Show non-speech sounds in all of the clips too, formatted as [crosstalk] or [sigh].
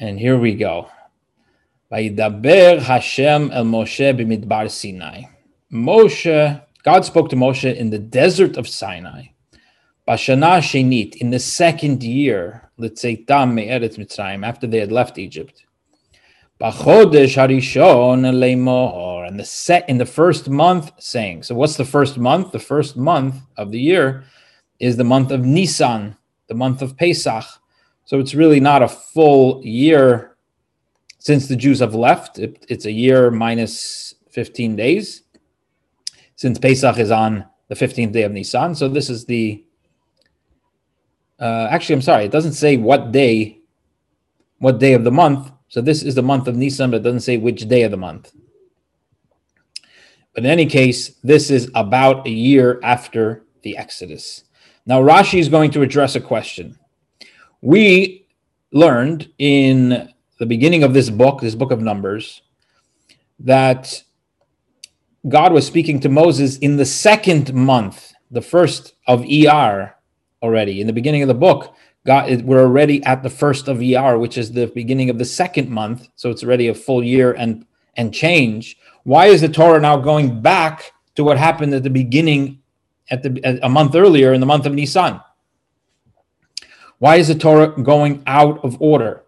And here we go. Vayidaber Hashem el Moshe b'midbar Sinai. Moshe, God spoke to Moshe in the desert of Sinai. Bashana Shenit, in the second year, let's say Tam Me'eretz Mitzrayim, after they had left Egypt. Bachodesh Harishon Leimohor, and the set in the first month, saying. So, what's the first month? The first month of the year is the month of Nisan, the month of Pesach. So it's really not a full year since the Jews have left. It, it's a year minus 15 days since Pesach is on the 15th day of Nisan. So this is the. Uh, actually, I'm sorry. It doesn't say what day, what day of the month. So this is the month of Nisan, but it doesn't say which day of the month. But in any case, this is about a year after the Exodus. Now, Rashi is going to address a question. We learned in the beginning of this book, this book of Numbers, that God was speaking to Moses in the second month, the first of ER already. In the beginning of the book, God, we're already at the first of ER, which is the beginning of the second month. So it's already a full year and and change. Why is the Torah now going back to what happened at the beginning, at the a month earlier in the month of Nisan? Why is the Torah going out of order?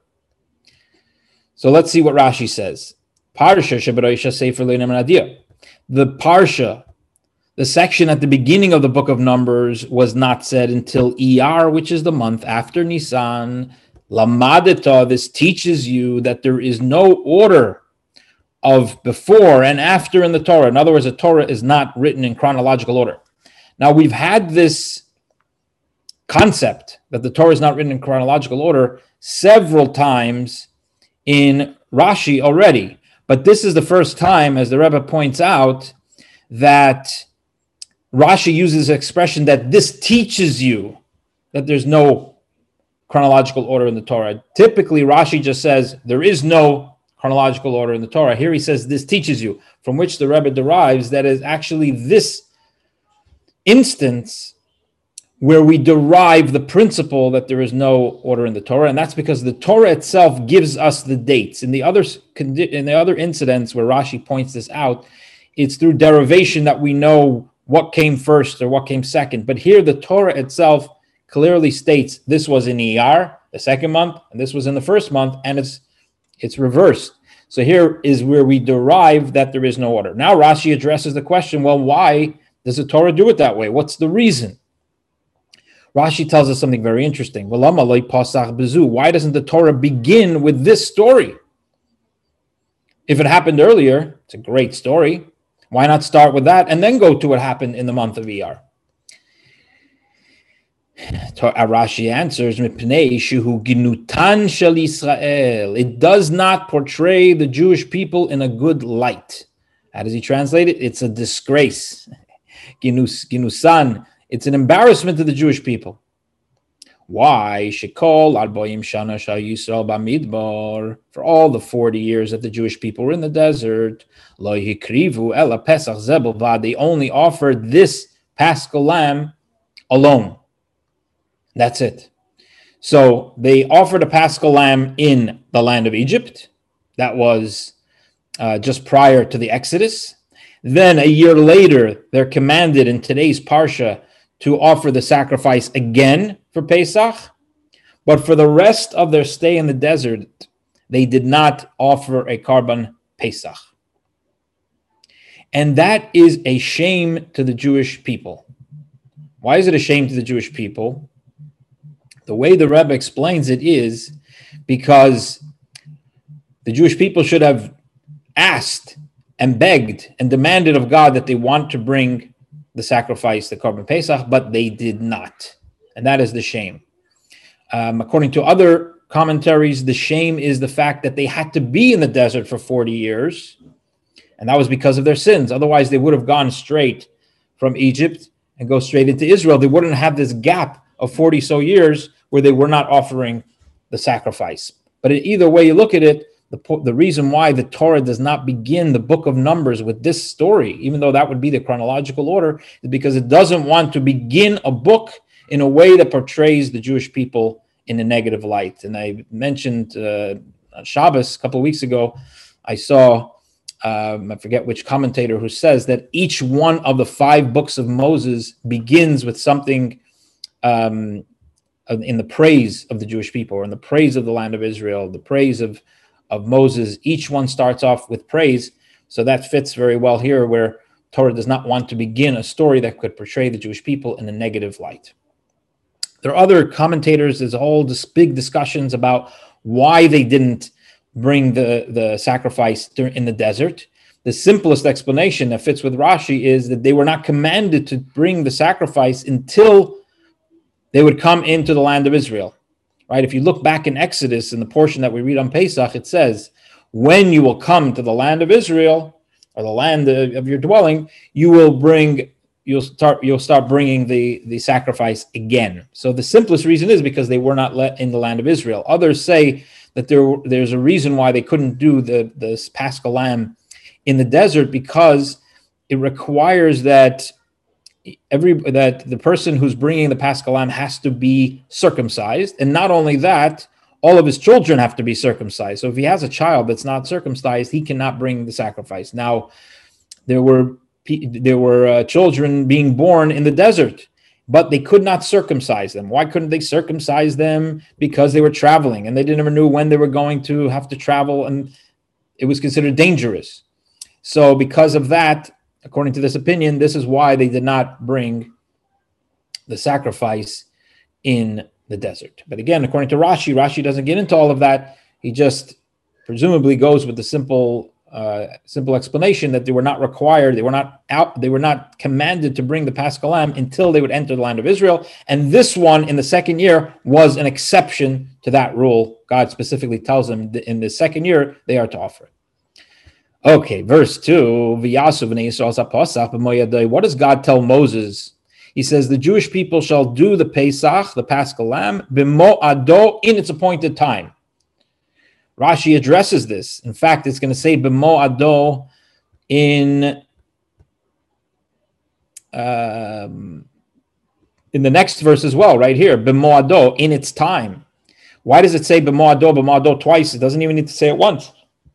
So let's see what Rashi says. Parsha Sefer The Parsha, the section at the beginning of the book of Numbers, was not said until ER, which is the month after Nisan. Lamadeta, this teaches you that there is no order of before and after in the Torah. In other words, the Torah is not written in chronological order. Now, we've had this concept that the Torah is not written in chronological order several times in Rashi already. But this is the first time, as the Rebbe points out, that Rashi uses expression that this teaches you that there's no chronological order in the Torah. Typically, Rashi just says there is no chronological order in the Torah. Here he says this teaches you, from which the Rebbe derives that is actually this instance where we derive the principle that there is no order in the Torah, and that's because the Torah itself gives us the dates. In the other in the other incidents where Rashi points this out, it's through derivation that we know what came first or what came second. But here, the Torah itself clearly states this was in ER, the second month, and this was in the first month, and it's it's reversed. So here is where we derive that there is no order. Now Rashi addresses the question: Well, why does the Torah do it that way? What's the reason? Rashi tells us something very interesting. Why doesn't the Torah begin with this story? If it happened earlier, it's a great story. Why not start with that and then go to what happened in the month of ER? Rashi answers, It does not portray the Jewish people in a good light. How does he translate it? It's a disgrace. [laughs] Ginusan it's an embarrassment to the Jewish people. Why? Shekol Arboim Shana Yisrael Bamidbar. For all the 40 years that the Jewish people were in the desert, Lo Hikrivu Ela Pesach Zebelvad. They only offered this paschal lamb alone. That's it. So they offered a paschal lamb in the land of Egypt. That was uh, just prior to the Exodus. Then a year later, they're commanded in today's Parsha to offer the sacrifice again for Pesach, but for the rest of their stay in the desert, they did not offer a korban Pesach. And that is a shame to the Jewish people. Why is it a shame to the Jewish people? The way the Rebbe explains it is because the Jewish people should have asked and begged and demanded of God that they want to bring the sacrifice, the korban pesach, but they did not, and that is the shame. Um, according to other commentaries, the shame is the fact that they had to be in the desert for 40 years, and that was because of their sins. Otherwise, they would have gone straight from Egypt and go straight into Israel. They wouldn't have this gap of 40 so years where they were not offering the sacrifice. But either way you look at it, the, the reason why the Torah does not begin the book of Numbers with this story, even though that would be the chronological order, is because it doesn't want to begin a book in a way that portrays the Jewish people in a negative light. And I mentioned uh, Shabbos a couple of weeks ago, I saw um, I forget which commentator who says that each one of the five books of Moses begins with something um, in the praise of the Jewish people or in the praise of the land of Israel, the praise of of Moses. Each one starts off with praise, so that fits very well here, where Torah does not want to begin a story that could portray the Jewish people in a negative light. There are other commentators. There's all this big discussions about why they didn't bring the, the sacrifice in the desert. The simplest explanation that fits with Rashi is that they were not commanded to bring the sacrifice until they would come into the land of Israel. Right? If you look back in Exodus in the portion that we read on Pesach, it says, When you will come to the land of Israel, or the land of your dwelling, you will bring you'll start you'll start bringing the the sacrifice again. So the simplest reason is because they were not let in the land of Israel. Others say that there there's a reason why they couldn't do the this paschal lamb in the desert because it requires that every that the person who's bringing the paschal lamb has to be circumcised and not only that all of his children have to be circumcised so if he has a child that's not circumcised he cannot bring the sacrifice now there were there were uh, children being born in the desert but they could not circumcise them. Why couldn't they circumcise them? Because they were traveling and they didn't never knew when they were going to have to travel, and it was considered dangerous. So, because of that, according to this opinion, this is why they did not bring the sacrifice in the desert. But again, according to Rashi, Rashi doesn't get into all of that. He just presumably goes with the simple uh, simple explanation that they were not required, they were not out, they were not commanded to bring the Paschal Lamb until they would enter the land of Israel. And this one in the second year was an exception to that rule. God specifically tells them in the second year they are to offer it. Okay, verse 2. What does God tell Moses? He says, The Jewish people shall do the Pesach, the Paschal Lamb, b'mo'ado, in its appointed time. Rashi addresses this. In fact, it's going to say b'mo ado in um, in the next verse as well, right here, b'mo ado in its time. Why does it say b'mo ado b'mo ado twice? It doesn't even need to say it once.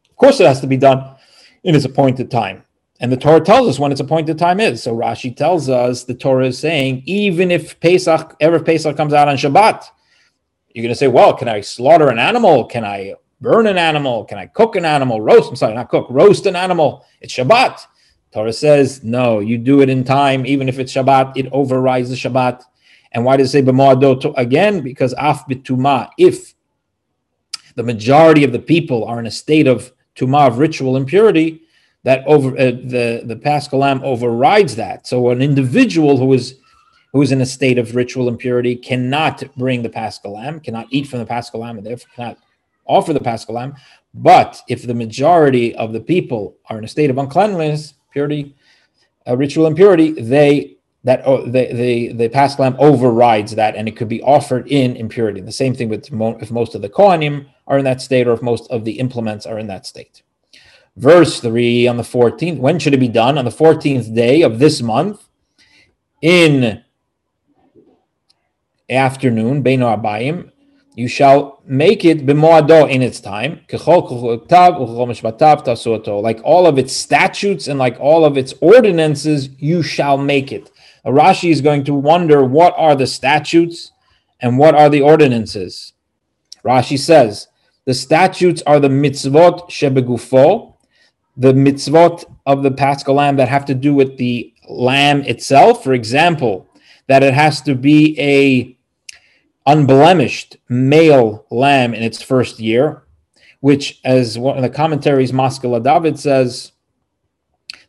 Of course, it has to be done in its appointed time. And the Torah tells us when its appointed time is. So Rashi tells us the Torah is saying even if Pesach, ever Pesach comes out on Shabbat, you're going to say, well, can I slaughter an animal? Can I burn an animal? Can I cook an animal? Roast, I'm sorry, not cook, roast an animal. It's Shabbat. Torah says, no, you do it in time, even if it's Shabbat, it overrides the Shabbat. And why does it say b'moado again? Because af bituma, if the majority of the people are in a state of tuma of ritual impurity, that over uh, the the Paschal lamb overrides that. So an individual who is who is in a state of ritual impurity cannot bring the Paschal lamb, cannot eat from the Paschal lamb, and therefore cannot offer the Paschal lamb. But if the majority of the people are in a state of uncleanliness, purity, uh, ritual impurity, they that oh, the the the Paschal lamb overrides that, and it could be offered in impurity. The same thing with mo- if most of the kohanim are in that state, or if most of the implements are in that state. Verse three on the fourteenth. When should it be done? On the fourteenth day of this month, in afternoon, Beino Abayim, you shall make it b'moado in its time, like all of its statutes and like all of its ordinances, you shall make it. Rashi is going to wonder what are the statutes and what are the ordinances. Rashi says the statutes are the mitzvot shebegufo, the mitzvot of the paschal lamb that have to do with the lamb itself. For example, that it has to be a unblemished male lamb in its first year, which, as one of the commentaries, Maskil David says,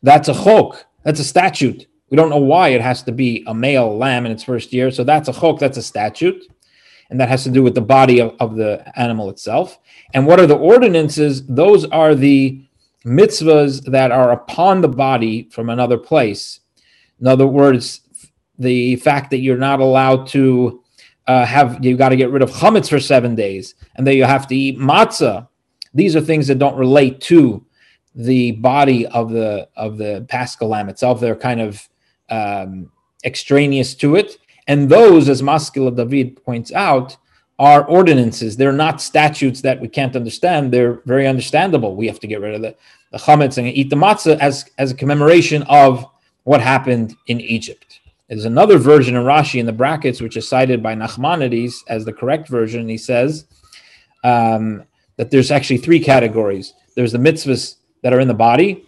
that's a chok, that's a statute. We don't know why it has to be a male lamb in its first year. So that's a chok, that's a statute. And that has to do with the body of, of the animal itself. And what are the ordinances? Those are the mitzvahs that are upon the body from another place. In other words, the fact that you're not allowed to uh, have you've got to get rid of chametz for seven days, and then you have to eat matzah. These are things that don't relate to the body of the of the paschal lamb itself. They're kind of um, extraneous to it, and those, as Maskil David points out, are ordinances. They're not statutes that we can't understand. They're very understandable. We have to get rid of the, the chametz and eat the matzah as, as a commemoration of what happened in Egypt. There's another version of Rashi in the brackets, which is cited by Nachmanides as the correct version. He says um, that there's actually three categories. There's the mitzvahs that are in the body,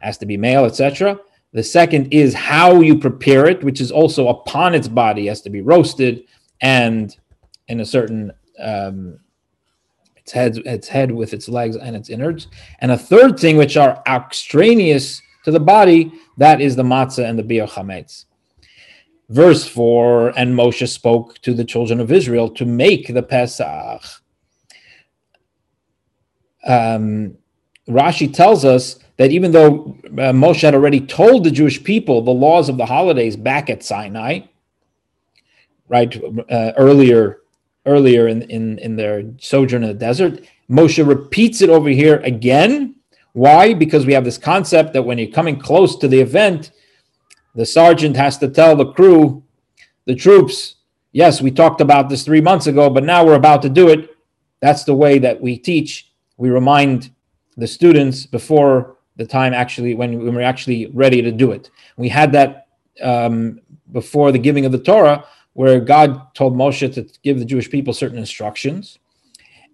has to be male, etc. The second is how you prepare it, which is also upon its body, has to be roasted and in a certain um, its head, its head with its legs and its innards. And a third thing, which are extraneous to the body, that is the matzah and the biur chametz. Verse 4 And Moshe spoke to the children of Israel to make the Pesach. Um, Rashi tells us that even though uh, Moshe had already told the Jewish people the laws of the holidays back at Sinai, right, uh, earlier earlier in, in, in their sojourn in the desert, Moshe repeats it over here again. Why? Because we have this concept that when you're coming close to the event, the sergeant has to tell the crew, the troops, yes, we talked about this three months ago, but now we're about to do it. That's the way that we teach. We remind the students before the time actually when, when we're actually ready to do it. We had that um, before the giving of the Torah, where God told Moshe to give the Jewish people certain instructions.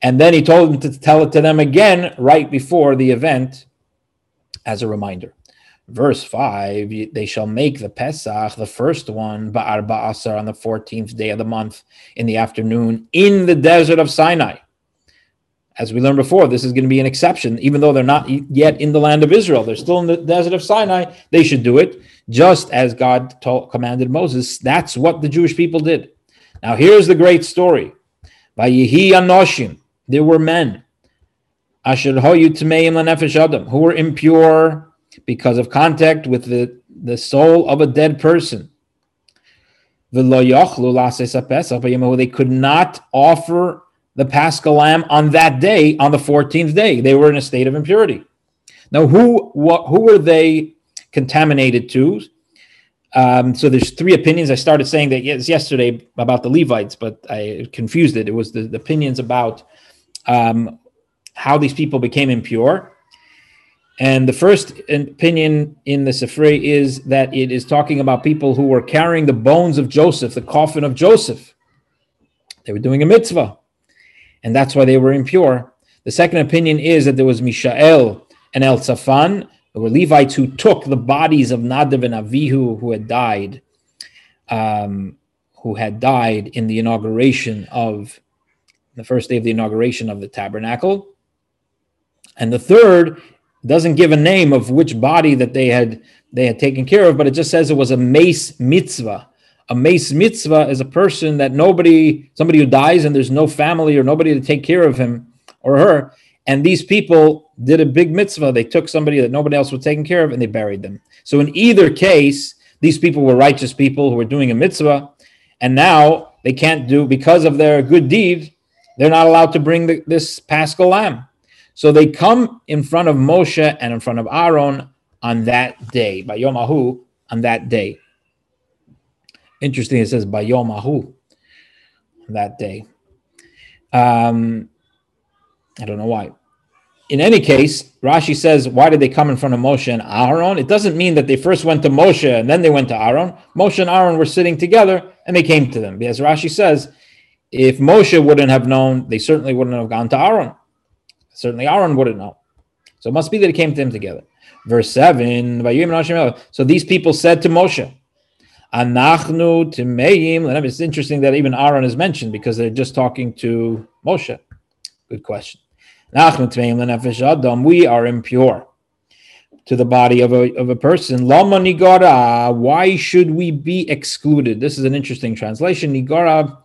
And then he told them to tell it to them again right before the event as a reminder. Verse 5 They shall make the Pesach, the first one, Ba'arba Asar, on the 14th day of the month in the afternoon in the desert of Sinai. As we learned before, this is going to be an exception. Even though they're not yet in the land of Israel, they're still in the desert of Sinai, they should do it just as God told, commanded Moses. That's what the Jewish people did. Now, here's the great story. By Yehi Anoshim, there were men, Asher Hoyu Tmeim Adam, who were impure because of contact with the, the soul of a dead person. They could not offer the paschal lamb on that day, on the 14th day. They were in a state of impurity. Now, who what, who were they contaminated to? Um, so there's three opinions. I started saying that yes, yesterday about the Levites, but I confused it. It was the, the opinions about um, how these people became impure. And the first opinion in the Sifrei is that it is talking about people who were carrying the bones of Joseph, the coffin of Joseph. They were doing a mitzvah, and that's why they were impure. The second opinion is that there was Mishael and Elzaphan, who were Levites who took the bodies of Nadav and Avihu who had died, um, who had died in the inauguration of the first day of the inauguration of the tabernacle. And the third doesn't give a name of which body that they had they had taken care of, but it just says it was a meis mitzvah. A meis mitzvah is a person that nobody, somebody who dies and there's no family or nobody to take care of him or her. And these people did a big mitzvah. They took somebody that nobody else was taking care of and they buried them. So in either case, these people were righteous people who were doing a mitzvah, and now they can't do because of their good deed. They're not allowed to bring the, this paschal lamb. So they come in front of Moshe and in front of Aaron on that day, by Yom Ahu, on that day. Interesting, it says by Yom Ahu, that day. Um, I don't know why. In any case, Rashi says, why did they come in front of Moshe and Aaron? It doesn't mean that they first went to Moshe and then they went to Aaron. Moshe and Aaron were sitting together and they came to them. As Rashi says, if Moshe wouldn't have known, they certainly wouldn't have gone to Aaron. Certainly Aaron wouldn't know. So it must be that it came to them together. Verse 7 So these people said to Moshe, Anachnu Timeim. It's interesting that even Aaron is mentioned because they're just talking to Moshe. Good question. We are impure to the body of a, of a person. Lama nigara. Why should we be excluded? This is an interesting translation. Nigara.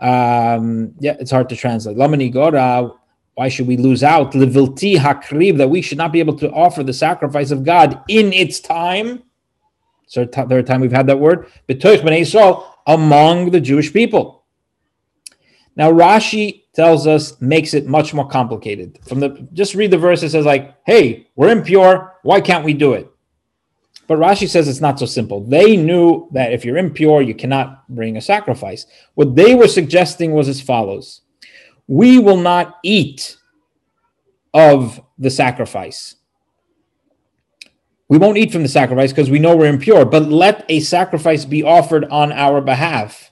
Um, yeah, it's hard to translate. Lama nigara. Why should we lose out? Levilti hakrib, that we should not be able to offer the sacrifice of God in its time. Third time we've had that word. B'toich b'nei Yisrael, among the Jewish people. Now Rashi tells us, makes it much more complicated. From the just read the verse, it says like, hey, we're impure, why can't we do it? But Rashi says it's not so simple. They knew that if you're impure, you cannot bring a sacrifice. What they were suggesting was as follows We will not eat of the sacrifice. We won't eat from the sacrifice because we know we're impure, but let a sacrifice be offered on our behalf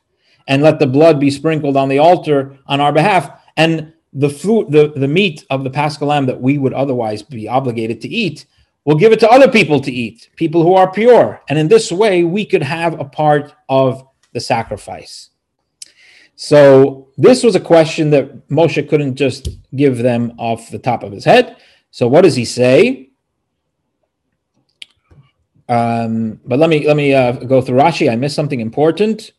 and let the blood be sprinkled on the altar on our behalf. And the food, the, the meat of the paschal lamb that we would otherwise be obligated to eat, we'll give it to other people to eat, people who are pure. And in this way, we could have a part of the sacrifice. So this was a question that Moshe couldn't just give them off the top of his head. So what does he say? Um, but let me let me uh, go through Rashi. I missed something important.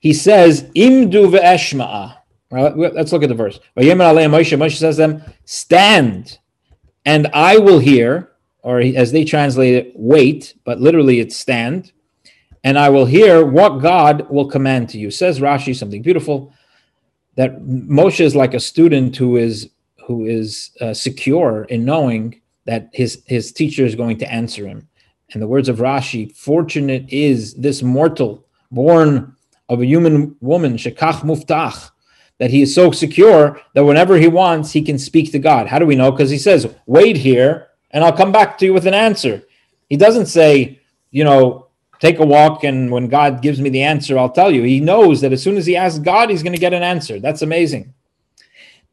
He says, "Imdu ve'eshma'a." Let's look at the verse. Moshe, Moshe says them, "Stand, and I will hear." Or as they translate it, "Wait," but literally it's "stand." And I will hear what God will command to you. Says Rashi something beautiful that Moshe is like a student who is who is uh, secure in knowing that his his teacher is going to answer him. In the words of Rashi, fortunate is this mortal born of a human woman, shekach muftach, that he is so secure that whenever he wants, he can speak to God. How do we know? Because he says, wait here and I'll come back to you with an answer. He doesn't say, you know, take a walk and when God gives me the answer, I'll tell you. He knows that as soon as he asks God, he's going to get an answer. That's amazing.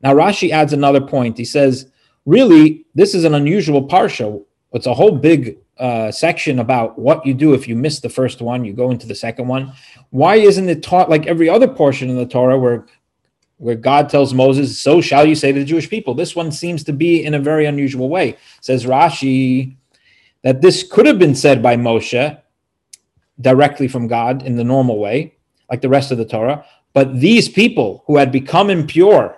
Now, Rashi adds another point. He says, really, this is an unusual parsha. It's a whole big uh, section about what you do if you miss the first one, you go into the second one. Why isn't it taught like every other portion in the Torah where where God tells Moses, "So shall you say to the Jewish people"? This one seems to be in a very unusual way. Says Rashi that this could have been said by Moshe directly from God in the normal way, like the rest of the Torah, but these people who had become impure,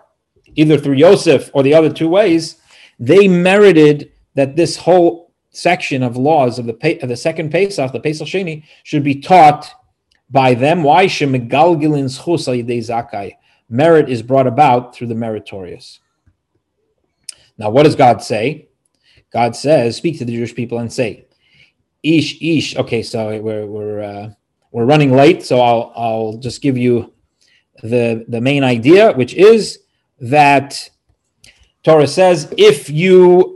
either through Yosef or the other two ways, they merited that this whole section of laws of the of the second Pesach, the Pesach Sheni, should be taught by them. Why zakai? Merit is brought about through the meritorious. Now, what does God say? God says, "Speak to the Jewish people and say, Ish, Ish." Okay, so we're we're uh, we're running late, so I'll I'll just give you the the main idea, which is that Torah says if you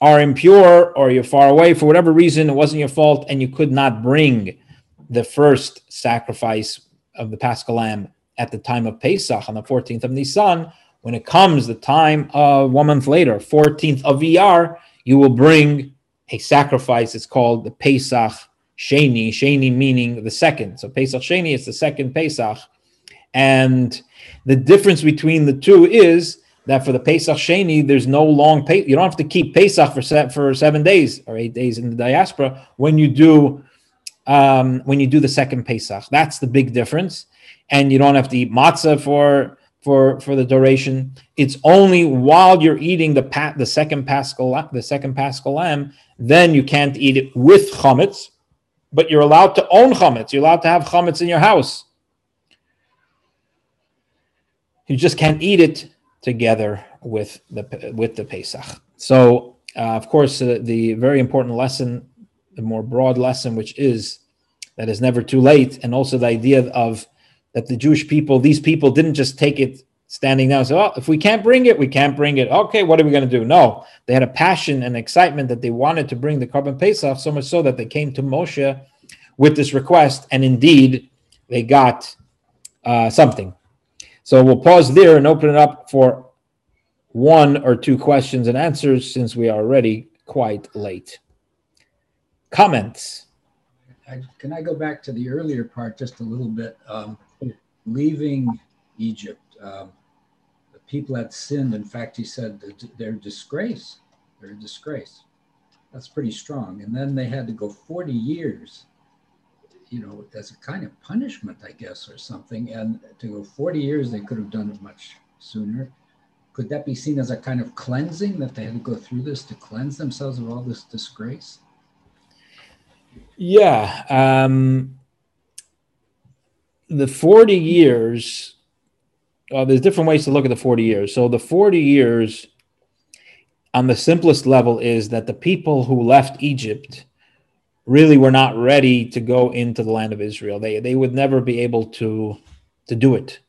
are impure or you're far away for whatever reason, it wasn't your fault, and you could not bring the first sacrifice of the Paschal Lamb at the time of Pesach on the 14th of Nisan, when it comes the time of one month later, 14th of Iyar, you will bring a sacrifice. It's called the Pesach Sheni, Sheni meaning the second. So Pesach Sheni is the second Pesach. And the difference between the two is that for the Pesach Sheni, there's no long pay. You don't have to keep Pesach for se- for seven days or eight days in the diaspora when you do um, when you do the second Pesach. That's the big difference, and you don't have to eat matzah for for for the duration. It's only while you're eating the pat the second Paschal the second Paschal lamb, then you can't eat it with chametz, but you're allowed to own chametz. You're allowed to have chametz in your house. You just can't eat it together with the with the Pesach. So, uh, of course, uh, the very important lesson, the more broad lesson, which is that it's never too late, and also the idea of that the Jewish people, these people, didn't just take it standing down say, "Oh, if we can't bring it, we can't bring it." Okay, what are we going to do? No, they had a passion and excitement that they wanted to bring the korban Pesach, so much so that they came to Moshe with this request, and indeed, they got uh, something. So we'll pause there and open it up for one or two questions and answers since we are already quite late. Comments? I, can I go back to the earlier part just a little bit? Um, leaving Egypt, um, the people had sinned. In fact, he said they're disgrace. They're a disgrace. That's pretty strong. And then they had to go 40 years you know, as a kind of punishment, I guess, or something. And to go 40 years, they could have done it much sooner. Could that be seen as a kind of cleansing that they had to go through this to cleanse themselves of all this disgrace? Yeah. Um, the 40 years, there's different ways to look at the 40 years. So the 40 years, on the simplest level, is that the people who left Egypt really were not ready to go into the land of Israel. They they would never be able to to do it.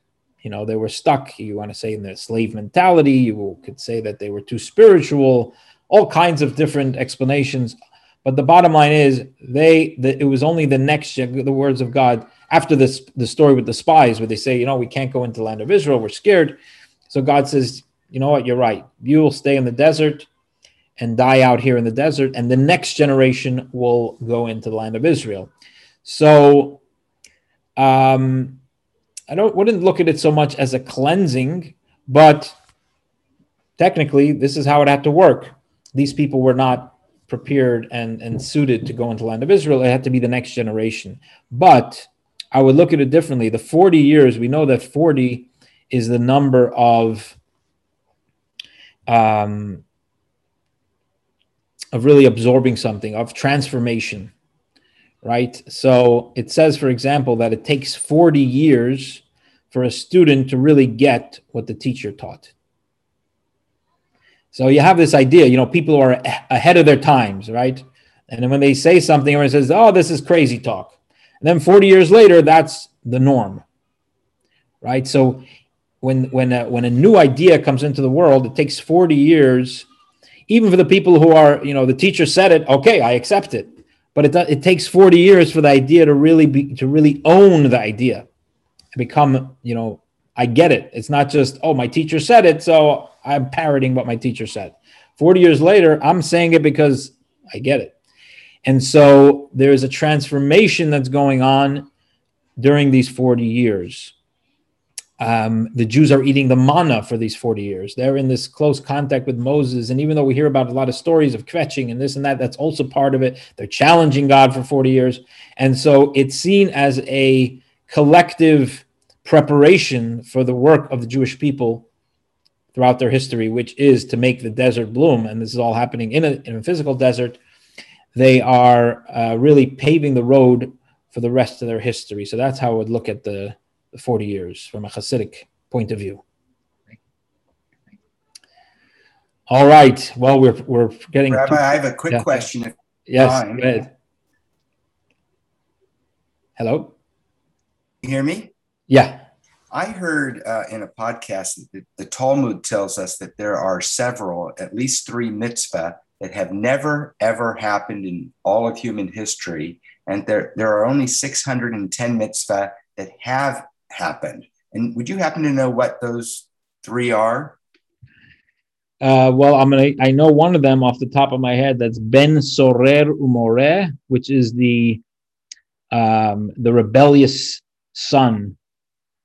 You know, they were stuck. You want to say in the slave mentality. You could say that they were too spiritual. All kinds of different explanations. But the bottom line is, they the, it was only the next the words of God after this the story with the spies, where they say, you know, we can't go into the land of Israel. We're scared. So God says, you know what? You're right. You will stay in the desert and die out here in the desert, and the next generation will go into the land of Israel. So, um, I don't wouldn't look at it so much as a cleansing, but technically, this is how it had to work. These people were not prepared and, and suited to go into the land of Israel. It had to be the next generation. But I would look at it differently. The 40 years, we know that 40 is the number of um, of really absorbing something, of transformation, right? So it says, for example, that it takes 40 years for a student to really get what the teacher taught. So you have this idea, you know, people are ahead of their times, right? And then when they say something, everyone says, oh, this is crazy talk. And then 40 years later, that's the norm, right? So when when a, when a new idea comes into the world, it takes 40 years even for the people who are, you know, the teacher said it, okay, I accept it. But it, it takes 40 years for the idea to really be, to really own the idea and become, you know, I get it. It's not just, oh, my teacher said it, so I'm parroting what my teacher said. 40 years later, I'm saying it because I get it. And so there's a transformation that's going on during these 40 years um, the Jews are eating the manna for these 40 years. They're in this close contact with Moses. And even though we hear about a lot of stories of kvetching and this and that, that's also part of it. They're challenging God for 40 years. And so it's seen as a collective preparation for the work of the Jewish people throughout their history, which is to make the desert bloom. And this is all happening in a, in a physical desert. They are uh, really paving the road for the rest of their history. So that's how I would look at the 40 years from a Hasidic point of view. All right. Well, we're we're getting. Rabbi, to, I have a quick yeah. question. yes. Go ahead. Hello. You hear me? Yeah. I heard uh, in a podcast that the Talmud tells us that there are several, at least three mitzvah that have never ever happened in all of human history, and there there are only 610 mitzvah that have happened. And would you happen to know what those three are? Uh, well, I'm gonna. I know one of them off the top of my head. That's Ben Sorer Umore, which is the um, the rebellious son.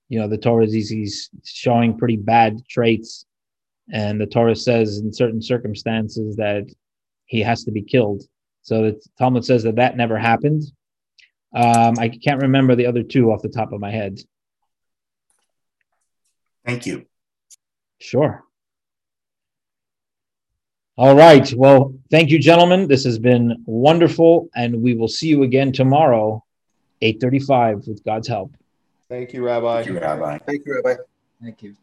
You know, the Torah is he's showing pretty bad traits, and the Torah says in certain circumstances that he has to be killed. So the Talmud says that that never happened. Um, I can't remember the other two off the top of my head. Thank you. Sure. All right. Well, thank you, gentlemen. This has been wonderful, and we will see you again tomorrow, 8:35, with God's help. Thank you, Rabbi. Thank you, Rabbi. Thank you, Rabbi. Thank you.